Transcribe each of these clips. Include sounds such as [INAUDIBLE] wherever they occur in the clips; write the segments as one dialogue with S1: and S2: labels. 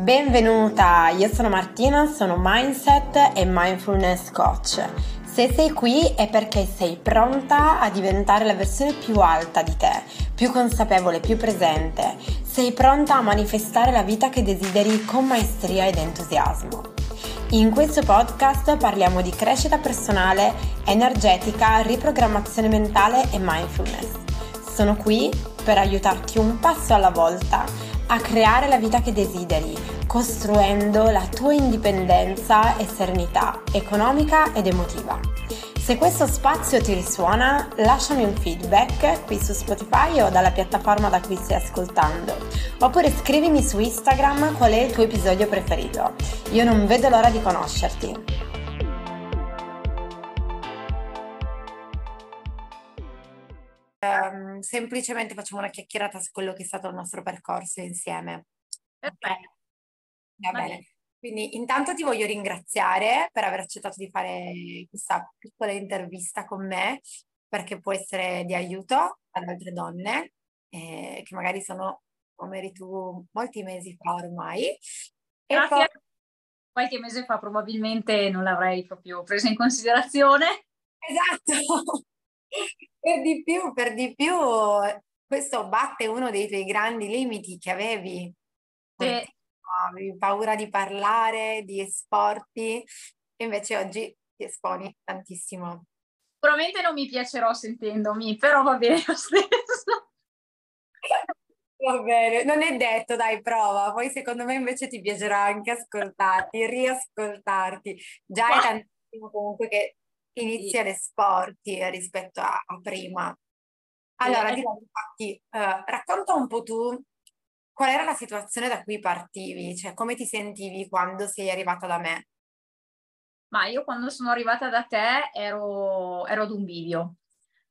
S1: Benvenuta, io sono Martina, sono Mindset e Mindfulness Coach. Se sei qui è perché sei pronta a diventare la versione più alta di te, più consapevole, più presente. Sei pronta a manifestare la vita che desideri con maestria ed entusiasmo. In questo podcast parliamo di crescita personale, energetica, riprogrammazione mentale e mindfulness. Sono qui per aiutarti un passo alla volta a creare la vita che desideri, costruendo la tua indipendenza e serenità economica ed emotiva. Se questo spazio ti risuona, lasciami un feedback qui su Spotify o dalla piattaforma da cui stai ascoltando, oppure scrivimi su Instagram qual è il tuo episodio preferito. Io non vedo l'ora di conoscerti. Um, semplicemente facciamo una chiacchierata su quello che è stato il nostro percorso insieme.
S2: Perfetto.
S1: Va bene. Quindi intanto ti voglio ringraziare per aver accettato di fare questa piccola intervista con me, perché può essere di aiuto ad altre donne eh, che magari sono come eri tu molti mesi fa ormai. E
S2: Grazie. Poi... Qualche mese fa probabilmente non l'avrei proprio presa in considerazione.
S1: Esatto. Per di più, per di più, questo batte uno dei tuoi grandi limiti che avevi.
S2: Sì
S1: avevi paura di parlare, di esporti, e invece oggi ti esponi tantissimo.
S2: Sicuramente non mi piacerò sentendomi, però va bene lo stesso. [LAUGHS]
S1: Va bene, non è detto, dai, prova. Poi secondo me invece ti piacerà anche ascoltarti, riascoltarti. Già è tantissimo comunque che inizia sì. esporti rispetto a, a prima. Allora, sì, infatti, uh, racconta un po' tu qual era la situazione da cui partivi? Cioè, come ti sentivi quando sei arrivata da me?
S2: Ma io quando sono arrivata da te ero, ero ad un bivio.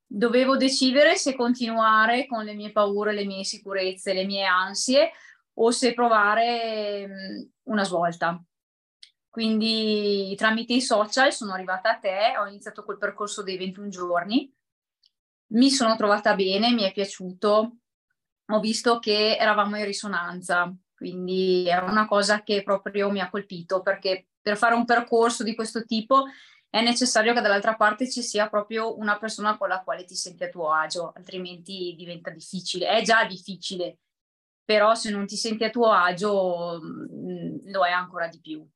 S2: Dovevo decidere se continuare con le mie paure, le mie insicurezze, le mie ansie o se provare mh, una svolta. Quindi tramite i social sono arrivata a te, ho iniziato col percorso dei 21 giorni, mi sono trovata bene, mi è piaciuto, ho visto che eravamo in risonanza, quindi è una cosa che proprio mi ha colpito perché per fare un percorso di questo tipo è necessario che dall'altra parte ci sia proprio una persona con la quale ti senti a tuo agio, altrimenti diventa difficile. È già difficile, però se non ti senti a tuo agio mm, lo è ancora di più.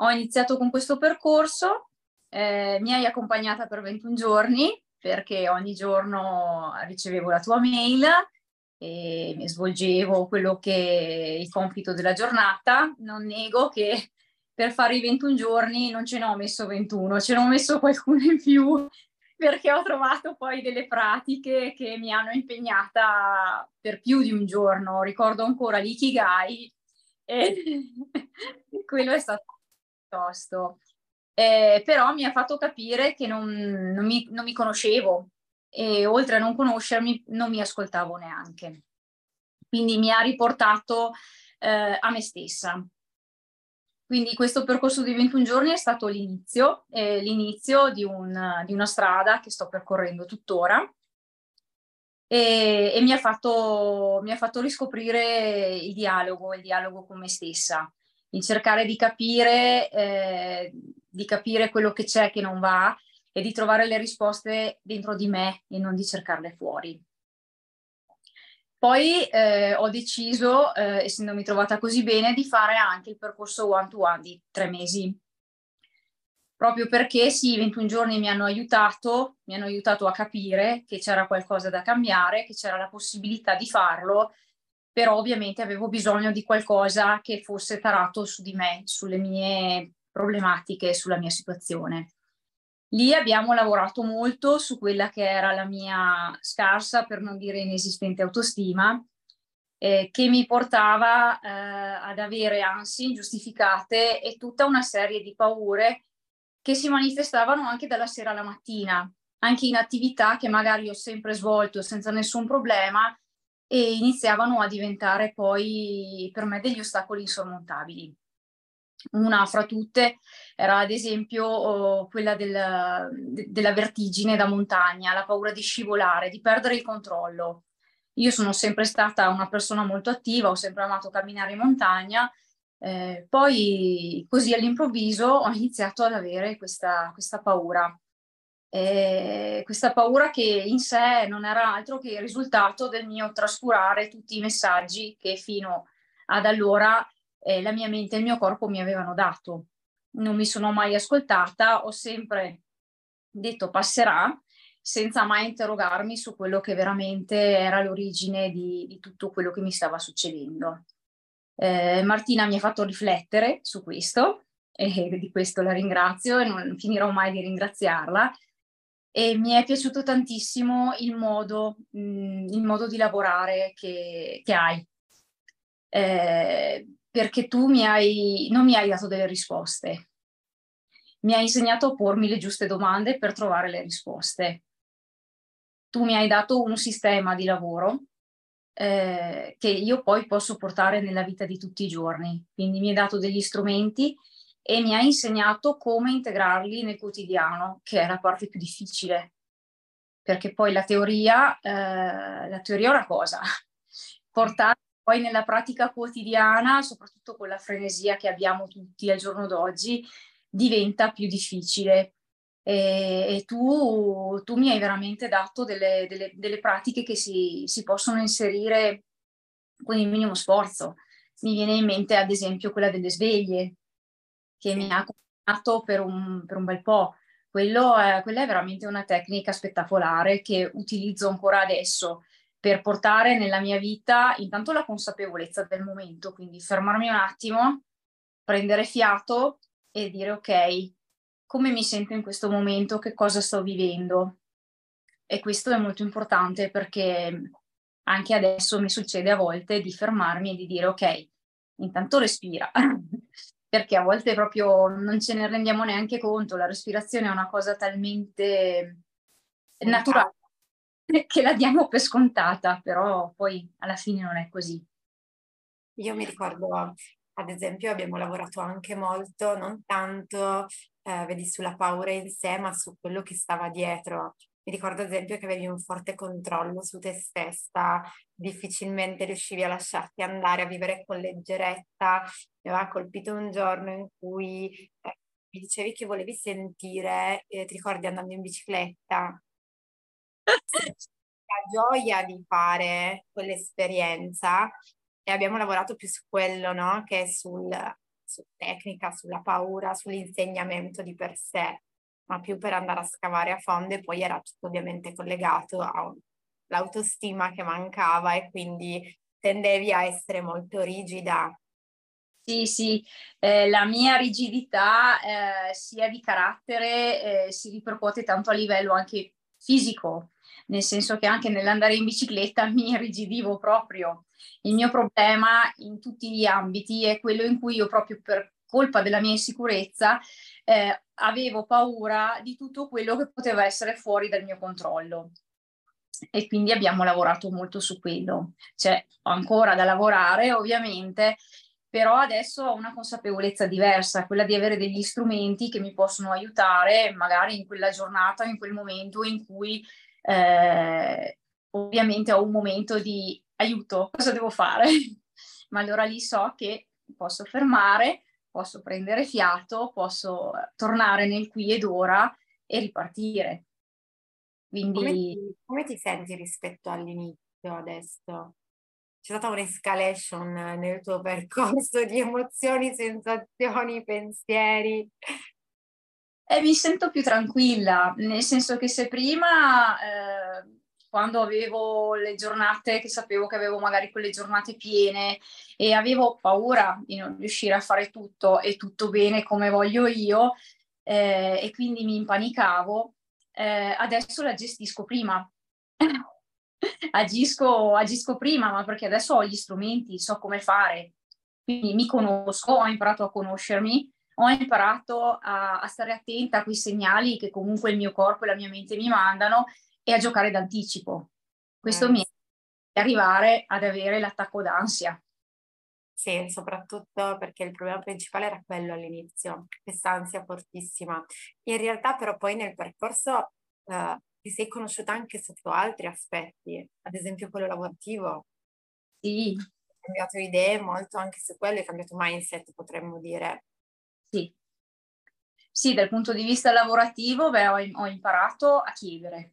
S2: Ho iniziato con questo percorso, eh, mi hai accompagnata per 21 giorni perché ogni giorno ricevevo la tua mail e svolgevo quello che è il compito della giornata. Non nego che per fare i 21 giorni non ce ne ho messo 21, ce ne ho messo qualcuno in più perché ho trovato poi delle pratiche che mi hanno impegnata per più di un giorno. Ricordo ancora l'ikigai e [LAUGHS] quello è stato tosto. Eh, però mi ha fatto capire che non, non, mi, non mi conoscevo, e oltre a non conoscermi non mi ascoltavo neanche. Quindi mi ha riportato eh, a me stessa. Quindi questo percorso di 21 giorni è stato l'inizio, eh, l'inizio di, un, di, una strada che sto percorrendo tuttora e, e mi, ha fatto, mi, ha fatto, riscoprire il dialogo, il dialogo con me stessa, il cercare di capire, eh, di capire quello che c'è che non va e di trovare le risposte dentro di me e non di cercarle fuori. Poi eh, ho deciso, eh, essendomi trovata così bene, di fare anche il percorso one-to-one di tre mesi. Proprio perché sì, i 21 giorni mi hanno aiutato, mi hanno aiutato a capire che c'era qualcosa da cambiare, che c'era la possibilità di farlo, però ovviamente avevo bisogno di qualcosa che fosse tarato su di me, sulle mie problematiche, sulla mia situazione. Lì abbiamo lavorato molto su quella che era la mia scarsa, per non dire inesistente autostima, eh, che mi portava eh, ad avere ansie ingiustificate e tutta una serie di paure che si manifestavano anche dalla sera alla mattina, anche in attività che magari ho sempre svolto senza nessun problema e iniziavano a diventare poi per me degli ostacoli insormontabili. Una fra tutte era ad esempio oh, quella del, de, della vertigine da montagna, la paura di scivolare, di perdere il controllo. Io sono sempre stata una persona molto attiva, ho sempre amato camminare in montagna Eh, poi così all'improvviso ho iniziato ad avere questa, questa paura. Eh, questa paura che in sé non era altro che il risultato del mio trascurare tutti i messaggi che fino ad allora eh, la mia mente e il mio corpo mi avevano dato. Non mi sono mai ascoltata, ho sempre detto passerà, senza mai interrogarmi su quello che veramente era l'origine di, di tutto quello che mi stava succedendo. Eh, Martina mi ha fatto riflettere su questo [LAUGHS] e di questo la ringrazio e non finirò mai di ringraziarla. E mi è piaciuto tantissimo il modo, mh, mm, il modo di lavorare che, che hai, eh, perché tu mi hai, non mi hai dato delle risposte, mi hai insegnato a pormi le giuste domande per trovare le risposte. Tu mi hai dato un sistema di lavoro eh, che io poi posso portare nella vita di tutti i giorni. Quindi mi hai dato degli strumenti e mi hai insegnato come integrarli nel quotidiano, che è la parte più difficile. Perché poi la teoria, eh, la teoria è una cosa, [LAUGHS] portare poi nella pratica quotidiana, soprattutto con la frenesia che abbiamo tutti al giorno d'oggi, diventa più difficile. E, e tu, tu, mi hai veramente dato delle, delle, delle pratiche che si, si, possono inserire con il minimo sforzo. Mi viene in mente ad esempio quella delle sveglie, che mi ha accompagnato per un, per un bel po'. Quello è, quella è veramente una tecnica spettacolare che utilizzo ancora adesso per portare nella mia vita intanto la consapevolezza del momento, quindi fermarmi un attimo, prendere fiato e dire ok, come mi sento in questo momento, che cosa sto vivendo. E questo è molto importante perché anche adesso mi succede a volte di fermarmi e di dire ok, intanto respira, [LAUGHS] perché a volte proprio non ce ne rendiamo neanche conto, la respirazione è una cosa talmente naturale [LAUGHS] che la diamo per scontata, però poi alla fine non è così.
S1: Io mi ricordo ad esempio abbiamo lavorato anche molto, non tanto, eh, vedi, sulla paura in sé, ma su quello che stava dietro. Mi ricordo ad esempio che avevi un forte controllo su te stessa, difficilmente riuscivi a lasciarti andare a vivere con leggerezza. Mi aveva colpito un giorno in cui eh, mi dicevi che volevi sentire, eh, ti ricordi andando in bicicletta? La gioia di fare quell'esperienza e abbiamo lavorato più su quello, no? Che sul, su tecnica, sulla paura, sull'insegnamento di per sé, ma più per andare a scavare a fondo e poi era tutto ovviamente collegato all'autostima che mancava e quindi tendevi a essere molto rigida.
S2: Sì, sì, eh, la mia rigidità eh, sia di carattere eh, si ripercuote tanto a livello anche fisico, nel senso che anche nell'andare in bicicletta [LAUGHS] mi irrigidivo proprio. Il mio problema in tutti gli ambiti è quello in cui io proprio per colpa della mia insicurezza eh, avevo paura di tutto quello che poteva essere fuori dal mio controllo. E quindi abbiamo lavorato molto su quello. C'è ancora da lavorare, ovviamente, però adesso ho una consapevolezza diversa, quella di avere degli strumenti che mi possono aiutare magari in quella giornata, in quel momento in cui eh, ovviamente ho un momento di aiuto, cosa devo fare? [LAUGHS] Ma allora lì so che posso fermare, posso prendere fiato, posso tornare nel qui ed ora e ripartire.
S1: Quindi... Come ti, come ti senti rispetto all'inizio adesso? C'è stata un'escalation nel tuo percorso di emozioni, sensazioni, pensieri?
S2: E mi sento più tranquilla, nel senso che se prima, eh, quando avevo le giornate, che sapevo che avevo magari quelle giornate piene e avevo paura di non riuscire a fare tutto e tutto bene come voglio io, eh, e quindi mi impanicavo, eh, adesso la gestisco prima. [LAUGHS] agisco, agisco prima, ma perché adesso ho gli strumenti, so come fare, quindi mi conosco, ho imparato a conoscermi ho imparato a, a, stare attenta a quei segnali che comunque il mio corpo e la mia mente mi mandano e a giocare d'anticipo. Questo eh. mi è arrivare ad avere l'attacco d'ansia.
S1: Sì, soprattutto perché il problema principale era quello all'inizio, questa ansia fortissima. In realtà però poi nel percorso eh, ti sei conosciuta anche sotto altri aspetti, ad esempio quello lavorativo.
S2: Sì,
S1: cambiato idee molto anche su quello, hai cambiato mindset, potremmo dire.
S2: Sì. Sì, dal punto di vista lavorativo, beh, ho, ho imparato a chiedere.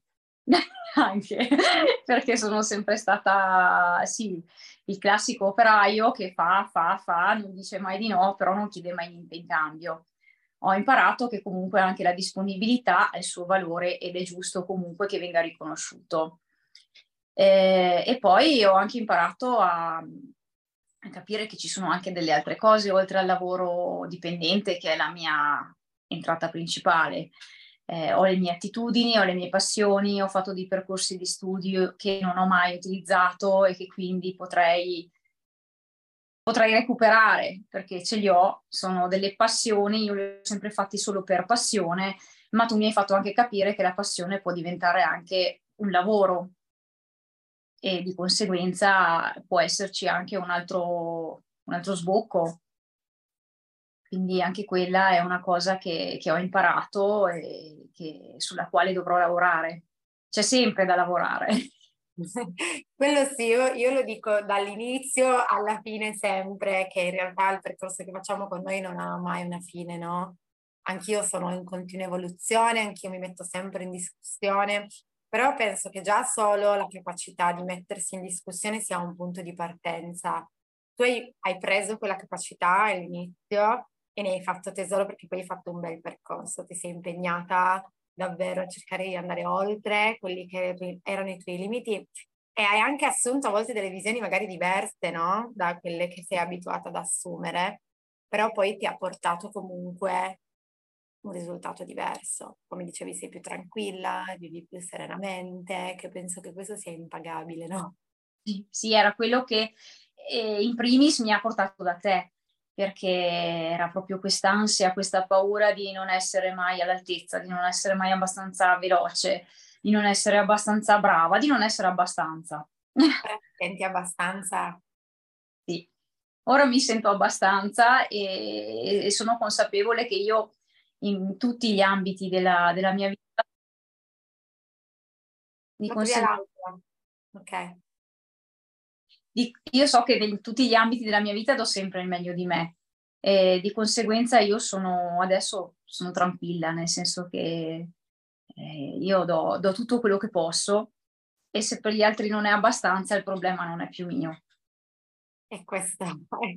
S2: Anche [LAUGHS] perché sono sempre stata, sì, il classico operaio che fa, fa, fa, non dice mai di no, però non chiede mai niente in cambio. Ho imparato che comunque anche la disponibilità ha il suo valore ed è giusto comunque che venga riconosciuto. Eh, e poi ho anche imparato a, a capire che ci sono anche delle altre cose oltre al lavoro dipendente, che è la mia entrata principale. Eh, ho le mie attitudini, ho le mie passioni, ho fatto dei percorsi di studio che non ho mai utilizzato e che quindi potrei, potrei recuperare perché ce li ho, sono delle passioni, io le ho sempre fatte solo per passione, ma tu mi hai fatto anche capire che la passione può diventare anche un lavoro e di conseguenza può esserci anche un altro, un altro sbocco. Quindi anche quella è una cosa che, che ho imparato e che, sulla quale dovrò lavorare. C'è sempre da lavorare. [LAUGHS]
S1: Quello sì, io, io, lo dico dall'inizio alla fine sempre, che in realtà il percorso che facciamo con noi non ha mai una fine, no? Anch'io sono in continua evoluzione, anch'io mi metto sempre in discussione però penso che già solo la capacità di mettersi in discussione sia un punto di partenza. Tu hai, hai preso quella capacità all'inizio e ne hai fatto tesoro perché poi hai fatto un bel percorso, ti sei impegnata davvero a cercare di andare oltre quelli che erano i tuoi limiti e hai anche assunto a volte delle visioni magari diverse, no? Da quelle che sei abituata ad assumere, però poi ti ha portato comunque un risultato diverso. Come dicevi, sei più tranquilla, vivi più serenamente, che penso che questo sia impagabile, no?
S2: Sì, era quello che eh, in primis mi ha portato da te, perché era proprio quest'ansia, questa paura di non essere mai all'altezza, di non essere mai abbastanza veloce, di non essere abbastanza brava, di non essere abbastanza.
S1: Senti abbastanza?
S2: Sì, ora mi sento abbastanza e, e sono consapevole che io in tutti gli ambiti della, della mia vita.
S1: Di conseguenza, ok.
S2: Io so che in tutti gli ambiti della mia vita do sempre il meglio di me e di conseguenza io sono adesso sono tranquilla, nel senso che eh, io do, do tutto quello che posso e se per gli altri non è abbastanza il problema non è più mio.
S1: E questo,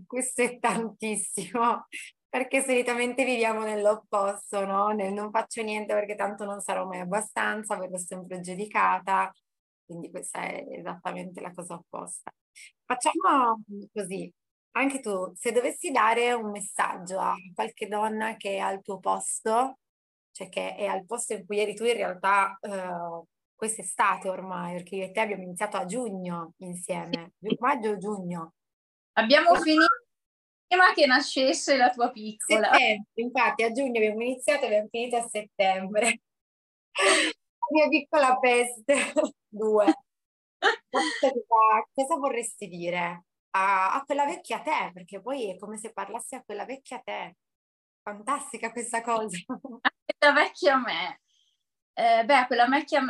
S1: questo è tantissimo, perché solitamente viviamo nell'opposto, no? Nel non faccio niente perché tanto non sarò mai abbastanza, verrò sempre giudicata, quindi questa è esattamente la cosa opposta. Facciamo così, anche tu, se dovessi dare un messaggio a qualche donna che è al tuo posto, cioè che è al posto in cui eri tu in realtà eh, quest'estate ormai, perché io e te abbiamo iniziato a giugno insieme, maggio-giugno.
S2: Abbiamo finito prima che nascesse la tua piccola.
S1: Settembre, infatti a giugno abbiamo iniziato e abbiamo finito a settembre. Mia piccola peste, [LAUGHS] due. Cosa, vorresti dire a, a, quella vecchia te? Perché poi è come se parlassi a quella vecchia te. Fantastica questa cosa. [LAUGHS]
S2: A quella vecchia me. Eh, beh, a quella vecchia,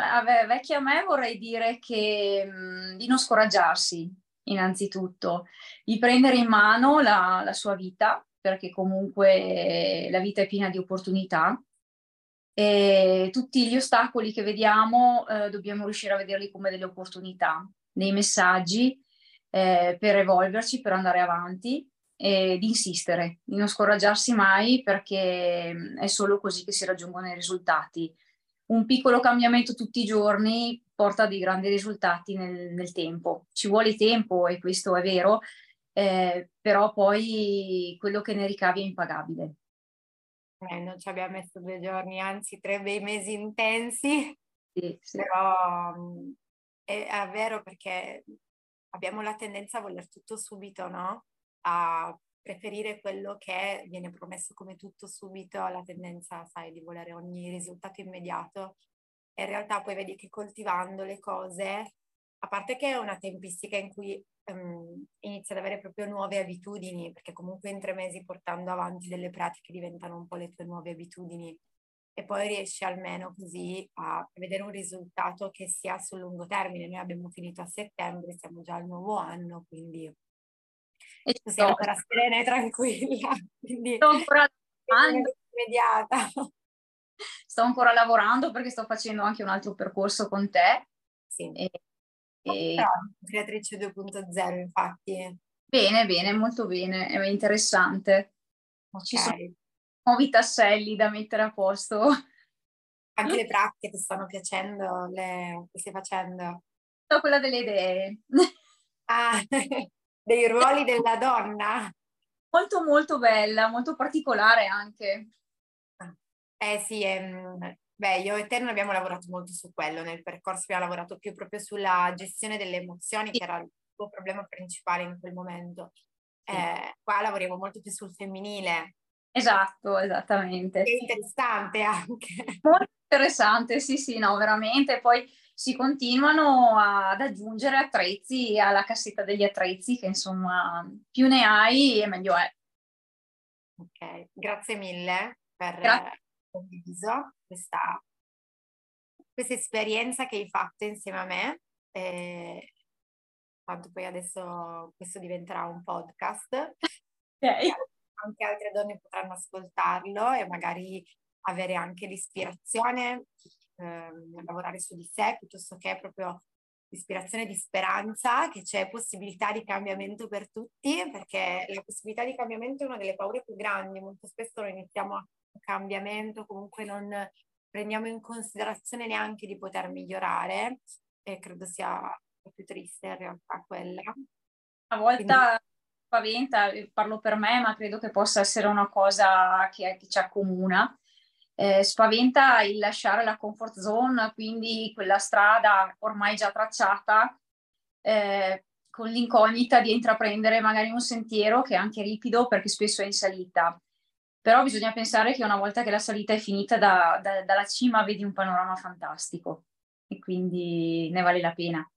S2: vecchia me vorrei dire che mh, di non scoraggiarsi, innanzitutto, di prendere in mano la, la sua vita, perché comunque la vita è piena di opportunità e tutti gli ostacoli che vediamo eh, dobbiamo riuscire a vederli come delle opportunità, dei messaggi eh, per evolverci, per andare avanti e di insistere, di non scoraggiarsi mai perché è solo così che si raggiungono i risultati. Un piccolo cambiamento tutti i giorni porta dei grandi risultati nel, nel tempo. Ci vuole tempo e questo è vero, eh, però poi quello che ne ricavi è impagabile.
S1: Eh, non ci abbiamo messo due giorni, anzi tre bei mesi intensi,
S2: sì, sì.
S1: però è, è, vero perché abbiamo la tendenza a voler tutto subito, no? A preferire quello che viene promesso come tutto subito, la tendenza, sai, di volere ogni risultato immediato in realtà poi vedi che coltivando le cose, a parte che è una tempistica in cui um, inizi ad avere proprio nuove abitudini, perché comunque in tre mesi portando avanti delle pratiche diventano un po' le tue nuove abitudini e poi riesci almeno così a vedere un risultato che sia sul lungo termine. Noi abbiamo finito a settembre, siamo già al nuovo anno, quindi E tu sei ancora serena e tranquilla, [LAUGHS] quindi
S2: sto ancora [LAUGHS] lavorando.
S1: immediata.
S2: Sto ancora lavorando perché sto facendo anche un altro percorso con te.
S1: Sì. E, e... Creatrice 2.0, infatti.
S2: Bene, bene, molto bene, è interessante. Okay. Ci sono nuovi tasselli da mettere a posto.
S1: Anche le pratiche ti stanno piacendo, le che stai facendo?
S2: Quella delle idee.
S1: Ah, [LAUGHS] dei ruoli della donna.
S2: Molto molto bella, molto particolare anche.
S1: Eh sì, ehm, beh, io e te non abbiamo lavorato molto su quello nel percorso, abbiamo lavorato più proprio sulla gestione delle emozioni, che era il tuo problema principale in quel momento. Eh, qua lavoriamo molto più sul femminile.
S2: Esatto, esattamente.
S1: È interessante anche. [LAUGHS]
S2: Molto interessante, sì, sì, no, veramente. Poi si continuano ad aggiungere attrezzi alla cassetta degli attrezzi, che insomma più ne hai e meglio è.
S1: Ok, grazie mille per aver condiviso questa, questa esperienza che hai fatto insieme a me. E tanto poi adesso questo diventerà un podcast.
S2: Okay.
S1: Anche altre donne potranno ascoltarlo e magari avere anche l'ispirazione ehm, lavorare su di sé piuttosto che proprio ispirazione di speranza, che c'è possibilità di cambiamento per tutti, perché la possibilità di cambiamento è una delle paure più grandi. Molto spesso noi iniziamo a cambiamento, comunque non prendiamo in considerazione neanche di poter migliorare e credo sia più triste in realtà quella.
S2: A volte Quindi... spaventa, parlo per me, ma credo che possa essere una cosa che, che ci accomuna eh, spaventa il lasciare la comfort zone, quindi quella strada ormai già tracciata, eh, con l'incognita di intraprendere magari un sentiero che è anche ripido perché spesso è in salita. Però bisogna pensare che una volta che la salita è finita da, da, dalla cima vedi un panorama fantastico e quindi ne vale la pena.